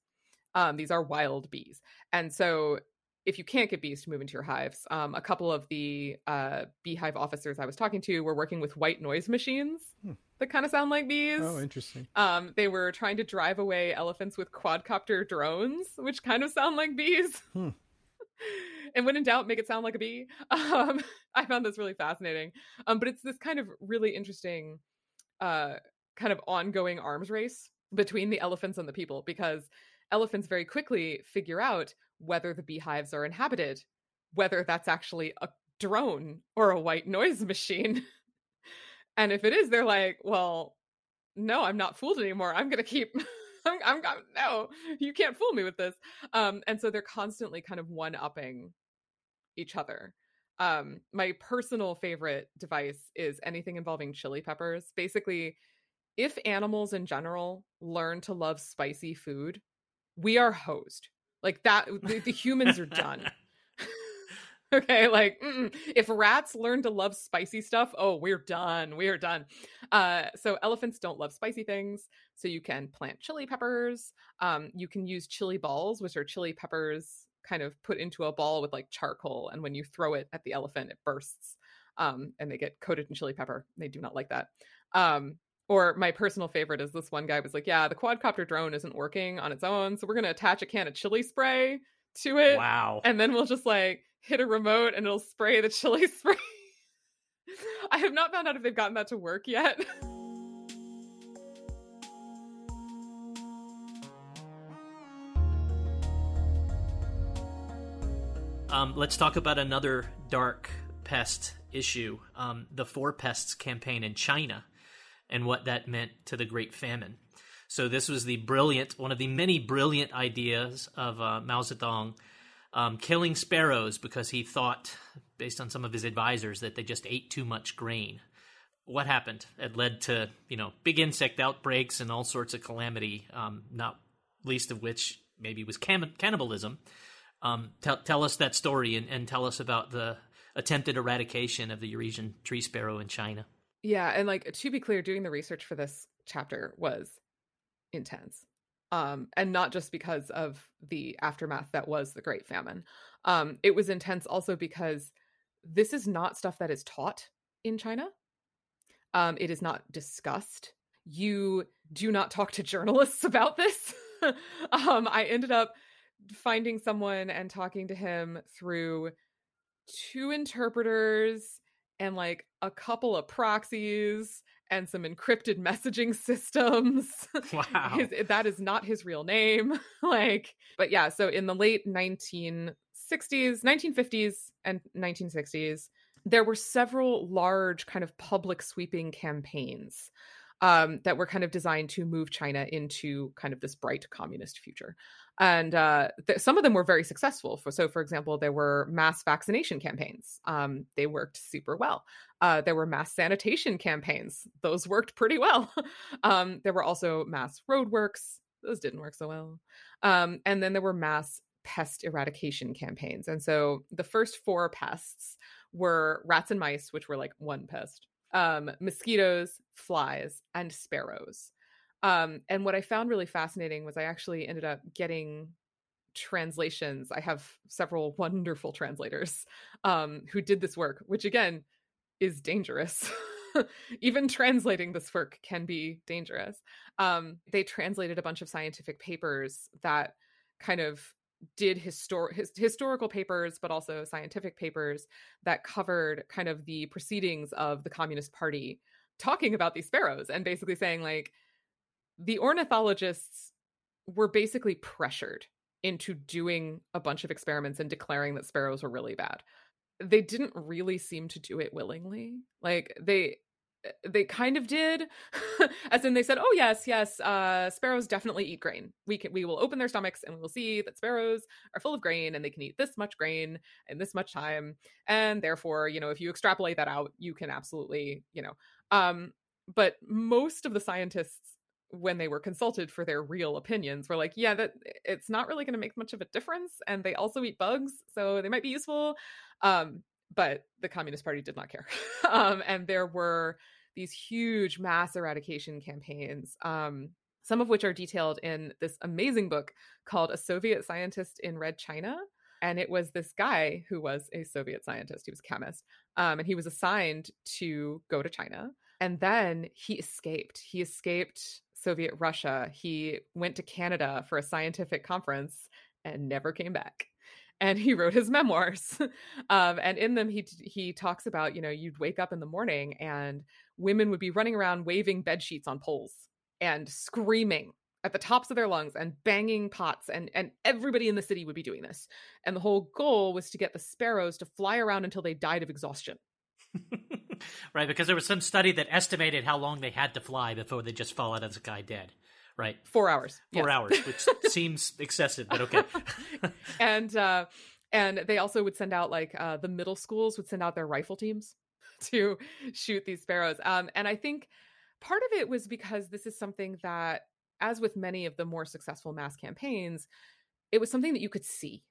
C: Um, these are wild bees. And so if you can't get bees to move into your hives, um, a couple of the uh, beehive officers I was talking to were working with white noise machines
A: Hmm.
C: that kind of sound like bees.
A: Oh, interesting.
C: Um, they were trying to drive away elephants with quadcopter drones, which kind of sound like bees.
A: Hmm.
C: and when in doubt, make it sound like a bee. Um, I found this really fascinating. Um, but it's this kind of really interesting, uh, kind of ongoing arms race between the elephants and the people because elephants very quickly figure out whether the beehives are inhabited, whether that's actually a drone or a white noise machine. and if it is, they're like, well, no, I'm not fooled anymore. I'm gonna keep. I'm, I'm, I'm no, you can't fool me with this. Um, and so they're constantly kind of one upping each other. Um, my personal favorite device is anything involving chili peppers. Basically, if animals in general learn to love spicy food, we are hosed. Like that, the, the humans are done. okay like mm-mm. if rats learn to love spicy stuff oh we're done we're done uh so elephants don't love spicy things so you can plant chili peppers um you can use chili balls which are chili peppers kind of put into a ball with like charcoal and when you throw it at the elephant it bursts um and they get coated in chili pepper they do not like that um or my personal favorite is this one guy was like yeah the quadcopter drone isn't working on its own so we're going to attach a can of chili spray to it
B: Wow.
C: and then we'll just like hit a remote and it'll spray the chili spray. I have not found out if they've gotten that to work yet.
B: Um, let's talk about another dark pest issue um, the Four Pests campaign in China and what that meant to the Great Famine. So, this was the brilliant, one of the many brilliant ideas of uh, Mao Zedong um, killing sparrows because he thought, based on some of his advisors, that they just ate too much grain. What happened? It led to you know big insect outbreaks and all sorts of calamity. Um, not least of which maybe was cam- cannibalism. Um, tell tell us that story and, and tell us about the attempted eradication of the Eurasian tree sparrow in China.
C: Yeah, and like to be clear, doing the research for this chapter was intense. Um, and not just because of the aftermath that was the Great Famine. Um, it was intense also because this is not stuff that is taught in China. Um, it is not discussed. You do not talk to journalists about this. um, I ended up finding someone and talking to him through two interpreters and like a couple of proxies and some encrypted messaging systems.
B: Wow.
C: His, that is not his real name. like, but yeah, so in the late 1960s, 1950s, and 1960s, there were several large kind of public sweeping campaigns um, that were kind of designed to move China into kind of this bright communist future. And uh, th- some of them were very successful. For, so, for example, there were mass vaccination campaigns. Um, they worked super well. Uh, there were mass sanitation campaigns. Those worked pretty well. um, there were also mass roadworks. Those didn't work so well. Um, and then there were mass pest eradication campaigns. And so the first four pests were rats and mice, which were like one pest, um, mosquitoes, flies, and sparrows. Um, and what I found really fascinating was I actually ended up getting translations. I have several wonderful translators um, who did this work, which again is dangerous. Even translating this work can be dangerous. Um, they translated a bunch of scientific papers that kind of did histor- his, historical papers, but also scientific papers that covered kind of the proceedings of the Communist Party, talking about these sparrows and basically saying like the ornithologists were basically pressured into doing a bunch of experiments and declaring that sparrows were really bad. They didn't really seem to do it willingly. Like they they kind of did as in they said oh yes yes uh sparrows definitely eat grain we can we will open their stomachs and we will see that sparrows are full of grain and they can eat this much grain in this much time and therefore you know if you extrapolate that out you can absolutely you know um but most of the scientists when they were consulted for their real opinions were like yeah that it's not really going to make much of a difference and they also eat bugs so they might be useful um but the Communist Party did not care. um, and there were these huge mass eradication campaigns, um, some of which are detailed in this amazing book called A Soviet Scientist in Red China. And it was this guy who was a Soviet scientist, he was a chemist, um, and he was assigned to go to China. And then he escaped. He escaped Soviet Russia. He went to Canada for a scientific conference and never came back and he wrote his memoirs um, and in them he he talks about you know you'd wake up in the morning and women would be running around waving bed sheets on poles and screaming at the tops of their lungs and banging pots and and everybody in the city would be doing this and the whole goal was to get the sparrows to fly around until they died of exhaustion
B: right because there was some study that estimated how long they had to fly before they just fall out of the sky dead right?
C: Four hours.
B: Four yes. hours, which seems excessive, but okay.
C: and uh, and they also would send out like uh, the middle schools would send out their rifle teams to shoot these sparrows. Um, and I think part of it was because this is something that, as with many of the more successful mass campaigns, it was something that you could see,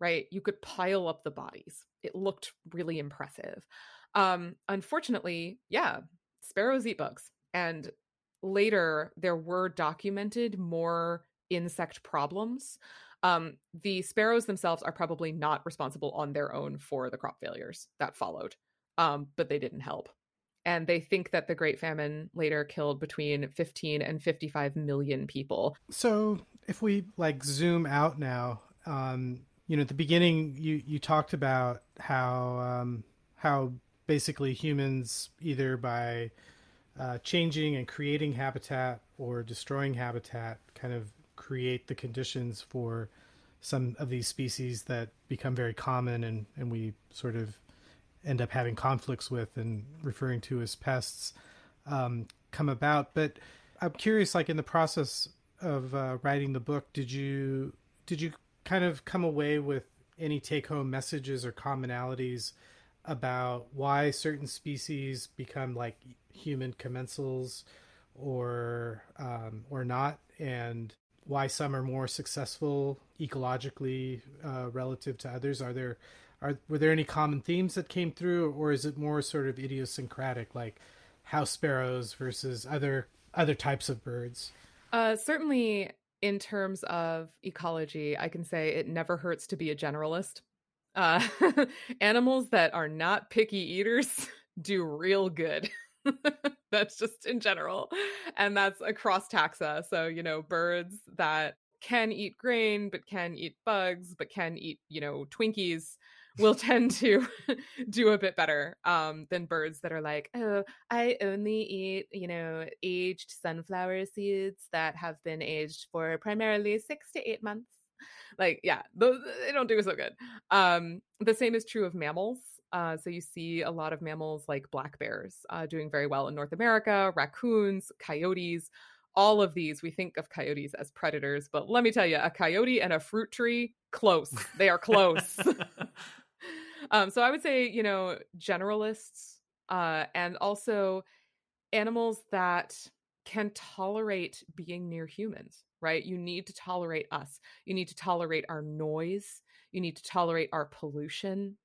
C: right? You could pile up the bodies. It looked really impressive. Um, unfortunately, yeah, sparrows eat bugs. And later there were documented more insect problems. Um, the sparrows themselves are probably not responsible on their own for the crop failures that followed, um, but they didn't help. And they think that the Great Famine later killed between 15 and 55 million people.
A: So, if we like zoom out now, um, you know, at the beginning, you you talked about how um, how basically humans either by uh, changing and creating habitat or destroying habitat kind of create the conditions for some of these species that become very common and, and we sort of end up having conflicts with and referring to as pests um, come about. But I'm curious, like in the process of uh, writing the book, did you did you kind of come away with any take home messages or commonalities about why certain species become like human commensals or um, or not, and why some are more successful ecologically uh, relative to others. Are there are were there any common themes that came through, or is it more sort of idiosyncratic, like house sparrows versus other other types of birds?
C: Uh, certainly, in terms of ecology, I can say it never hurts to be a generalist. Uh, animals that are not picky eaters do real good. that's just in general. And that's across taxa. So, you know, birds that can eat grain, but can eat bugs, but can eat, you know, Twinkies will tend to do a bit better um, than birds that are like, oh, I only eat, you know, aged sunflower seeds that have been aged for primarily six to eight months. Like, yeah, those, they don't do so good. Um, the same is true of mammals Uh, so you see a lot of mammals like black bears uh, doing very well in North America, raccoons, coyotes. All of these, we think of coyotes as predators, but let me tell you, a coyote and a fruit tree, close. They are close. um, so I would say, you know, generalists uh, and also animals that can tolerate being near humans, right? You need to tolerate us. You need to tolerate our noise. You need to tolerate our pollution.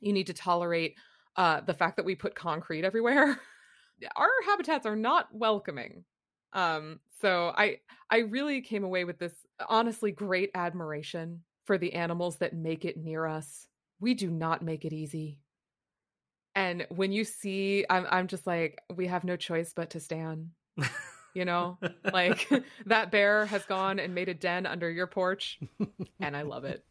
C: You need to tolerate uh, the fact that we put concrete everywhere. our habitats are not welcoming. Um, so I I really came away with this honestly great admiration for the animals that make it near us. We do not make it easy. And when you see, I'm I'm just like, we have no choice but to stand. You know, like that bear has gone and made a den under your porch, and I love it.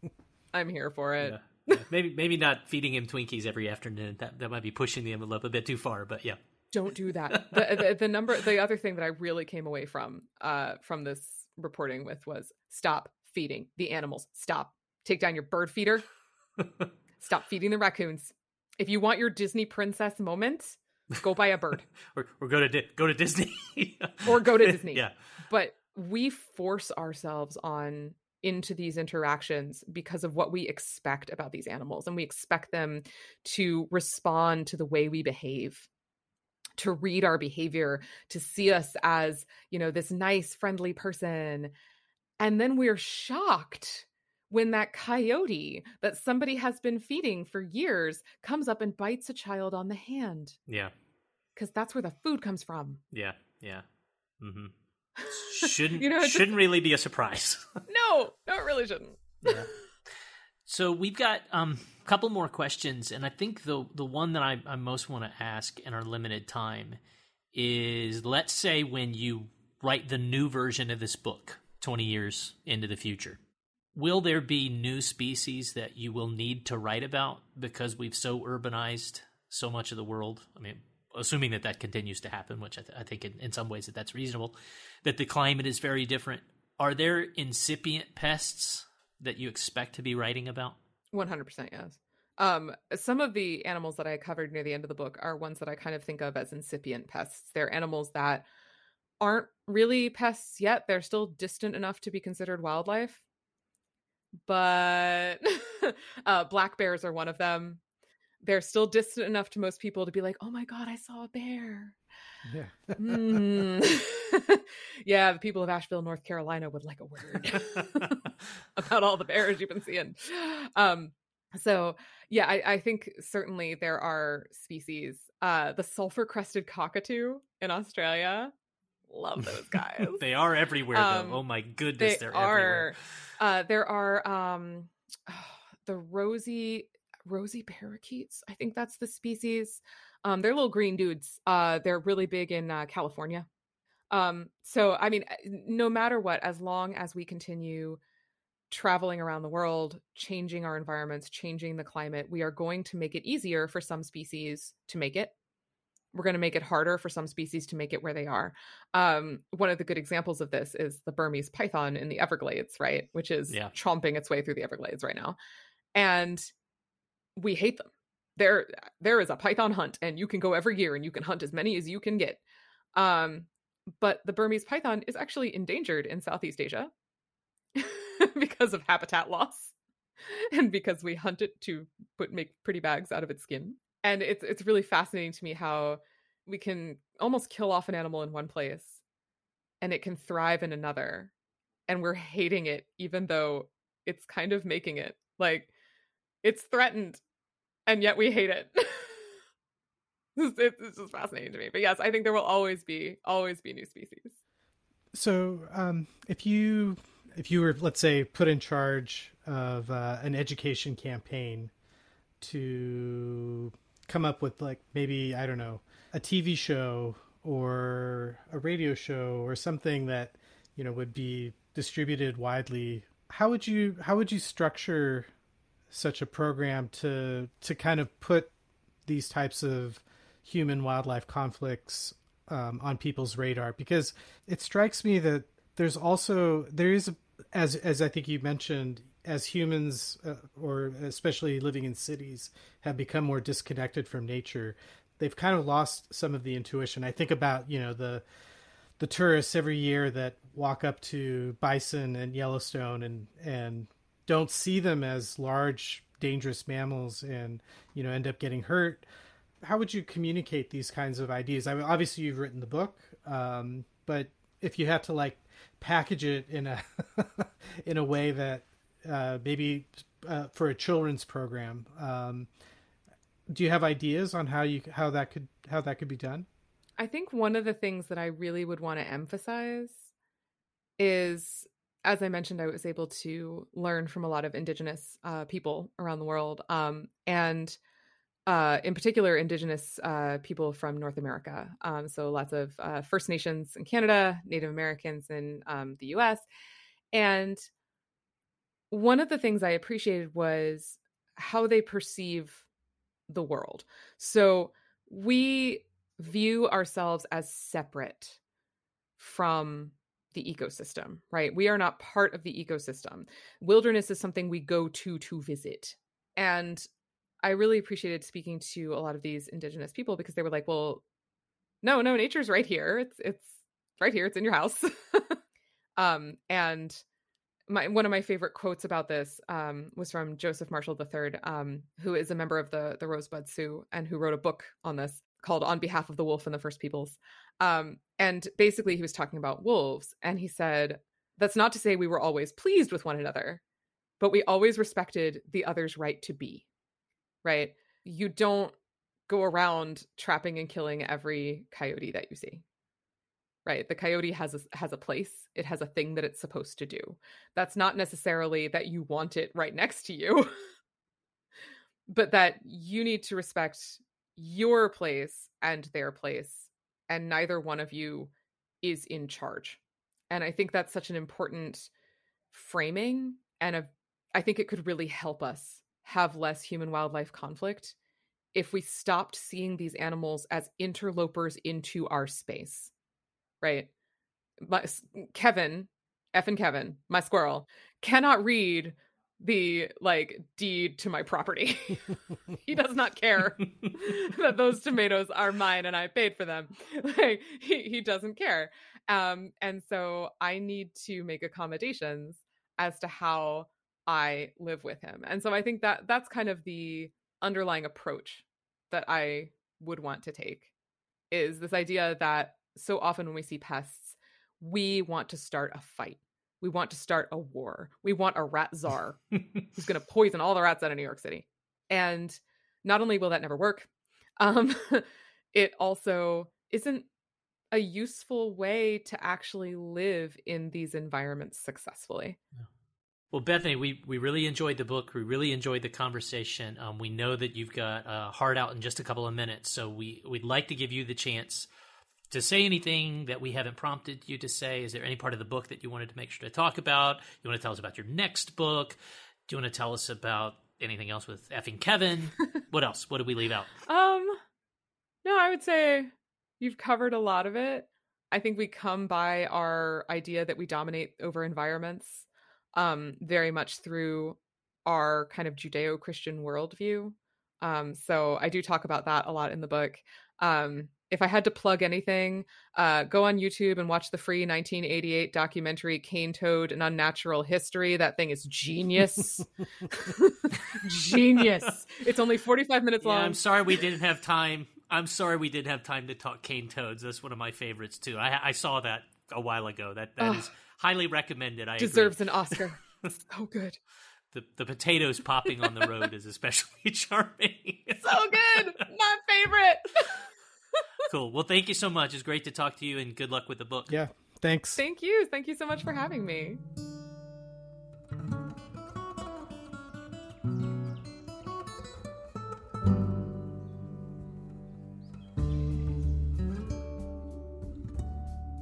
C: I'm here for it.
B: Yeah. Yeah. Maybe maybe not feeding him Twinkies every afternoon. That that might be pushing the envelope a bit too far. But yeah,
C: don't do that. the, the, the number, the other thing that I really came away from uh from this reporting with was stop feeding the animals. Stop. Take down your bird feeder. Stop feeding the raccoons. If you want your Disney princess moment, go buy a bird
B: or, or go to Di- go to Disney
C: or go to Disney.
B: yeah.
C: But we force ourselves on into these interactions because of what we expect about these animals and we expect them to respond to the way we behave to read our behavior to see us as you know this nice friendly person and then we're shocked when that coyote that somebody has been feeding for years comes up and bites a child on the hand.
B: Yeah.
C: Because that's where the food comes from.
B: Yeah. Yeah. Mm-hmm. Shouldn't you know, shouldn't just... really be a surprise.
C: no, no, it really shouldn't.
B: yeah. So we've got um, a couple more questions, and I think the the one that I, I most want to ask in our limited time is: Let's say when you write the new version of this book, twenty years into the future, will there be new species that you will need to write about because we've so urbanized so much of the world? I mean, assuming that that continues to happen, which I, th- I think in, in, some ways that that's reasonable, that the climate is very different. Are there incipient pests that you expect to be writing about?
C: 100% yes. Um, some of the animals that I covered near the end of the book are ones that I kind of think of as incipient pests. They're animals that aren't really pests yet. They're still distant enough to be considered wildlife, but uh, black bears are one of them. They're still distant enough to most people to be like, "Oh my god, I saw a bear."
A: Yeah.
C: mm. yeah, the people of Asheville, North Carolina would like a word about all the bears you've been seeing. Um, so yeah, I, I think certainly there are species. Uh, the sulfur crested cockatoo in Australia love those guys.
B: they are everywhere um, though. Oh my goodness, they are everywhere.
C: Uh, there are um, oh, the rosy rosy parakeets. I think that's the species. Um, they're little green dudes. Uh, they're really big in uh, California. Um, so I mean, eh, no matter what, as long as we continue traveling around the world, changing our environments, changing the climate, we are going to make it easier for some species to make it we're going to make it harder for some species to make it where they are. Um, one of the good examples of this is the Burmese python in the Everglades, right? Which is yeah. chomping its way through the Everglades right now. And we hate them. There, there is a python hunt, and you can go every year and you can hunt as many as you can get. Um, but the Burmese python is actually endangered in Southeast Asia because of habitat loss and because we hunt it to put make pretty bags out of its skin and it's it's really fascinating to me how we can almost kill off an animal in one place and it can thrive in another and we're hating it even though it's kind of making it. Like it's threatened and yet we hate it. It's, just fascinating to me but yes i think there will always be always be new species.
A: So um, if you if you were let's say put in charge of uh, an education campaign to come up with like maybe I don't know a TV show or a radio show or something that you know would be distributed widely. How would you how would you structure such a program to to kind of put these types of human wildlife conflicts um, on people's radar? Because it strikes me that there's also there is as as I think you mentioned as humans, uh, or especially living in cities, have become more disconnected from nature, they've kind of lost some of the intuition. I think about you know the the tourists every year that walk up to bison and Yellowstone and and don't see them as large dangerous mammals and you know end up getting hurt how would you communicate these kinds of ideas i mean obviously you've written the book um, but if you had to like package it in a in a way that uh, maybe uh, for a children's program um, do you have ideas on how you how that could how that could be done
C: i think one of the things that i really would want to emphasize is as I mentioned, I was able to learn from a lot of Indigenous uh, people around the world, um, and uh, in particular, Indigenous uh, people from North America. Um, so lots of uh, First Nations in Canada, Native Americans in um, the U.S., and one of the things I appreciated was how they perceive the world. So we view ourselves as separate from the ecosystem, right? We are not part of the ecosystem. Wilderness is something we go to to visit. And I really appreciated speaking to a lot of these indigenous people because they were like, "Well, no, no, nature's right here. It's it's right here. It's in your house." um and my one of my favorite quotes about this um, was from Joseph Marshall III, um, who is a member of the the Rosebud Sioux and who wrote a book on this called "On Behalf of the Wolf and the First Peoples." Um, and basically, he was talking about wolves, and he said, That's not to say we were always pleased with one another, but we always respected the other's right to be, right? You don't go around trapping and killing every coyote that you see right the coyote has a has a place it has a thing that it's supposed to do that's not necessarily that you want it right next to you but that you need to respect your place and their place and neither one of you is in charge. And I think that's such an important framing and a, I think it could really help us have less human wildlife conflict if we stopped seeing these animals as interlopers into our space. Right? My, Kevin, F and Kevin, my squirrel, cannot read the like deed to my property. he does not care that those tomatoes are mine and I paid for them. Like he, he doesn't care. Um, and so I need to make accommodations as to how I live with him. And so I think that that's kind of the underlying approach that I would want to take is this idea that so often when we see pests, we want to start a fight we want to start a war. We want a rat czar who's going to poison all the rats out of New York City. And not only will that never work, um, it also isn't a useful way to actually live in these environments successfully.
B: Yeah. Well, Bethany, we, we really enjoyed the book. We really enjoyed the conversation. Um, we know that you've got a heart out in just a couple of minutes, so we, we'd like to give you the chance to say anything that we haven't prompted you to say? Is there any part of the book that you wanted to make sure to talk about? You want to tell us about your next book? Do you want to tell us about anything else with effing Kevin? what else? What did we leave out?
C: Um, no, I would say you've covered a lot of it. I think we come by our idea that we dominate over environments um, very much through our kind of Judeo Christian worldview. Um, so I do talk about that a lot in the book. Um, if I had to plug anything, uh, go on YouTube and watch the free 1988 documentary Cane Toad An Unnatural History. That thing is genius. genius. It's only 45 minutes yeah, long.
B: I'm sorry we didn't have time. I'm sorry we didn't have time to talk cane toads. That's one of my favorites too. I, I saw that a while ago. That that is highly recommended. I
C: deserves
B: agree.
C: an Oscar. so good.
B: The the potatoes popping on the road is especially charming.
C: so good. My favorite
B: cool. Well, thank you so much. It's great to talk to you, and good luck with the book.
A: Yeah. Thanks.
C: Thank you. Thank you so much for having me.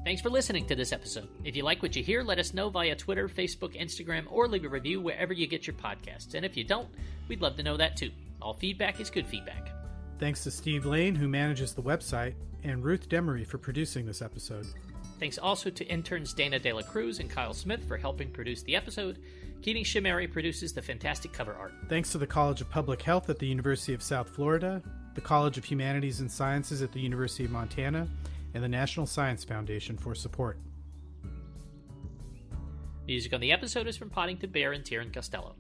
B: Thanks for listening to this episode. If you like what you hear, let us know via Twitter, Facebook, Instagram, or leave a review wherever you get your podcasts. And if you don't, we'd love to know that too. All feedback is good feedback.
A: Thanks to Steve Lane, who manages the website, and Ruth Demery for producing this episode.
B: Thanks also to interns Dana De La Cruz and Kyle Smith for helping produce the episode. Keating Shahmehri produces the fantastic cover art.
A: Thanks to the College of Public Health at the University of South Florida, the College of Humanities and Sciences at the University of Montana, and the National Science Foundation for support.
B: Music on the episode is from Poddington Bear and Tieran Costello.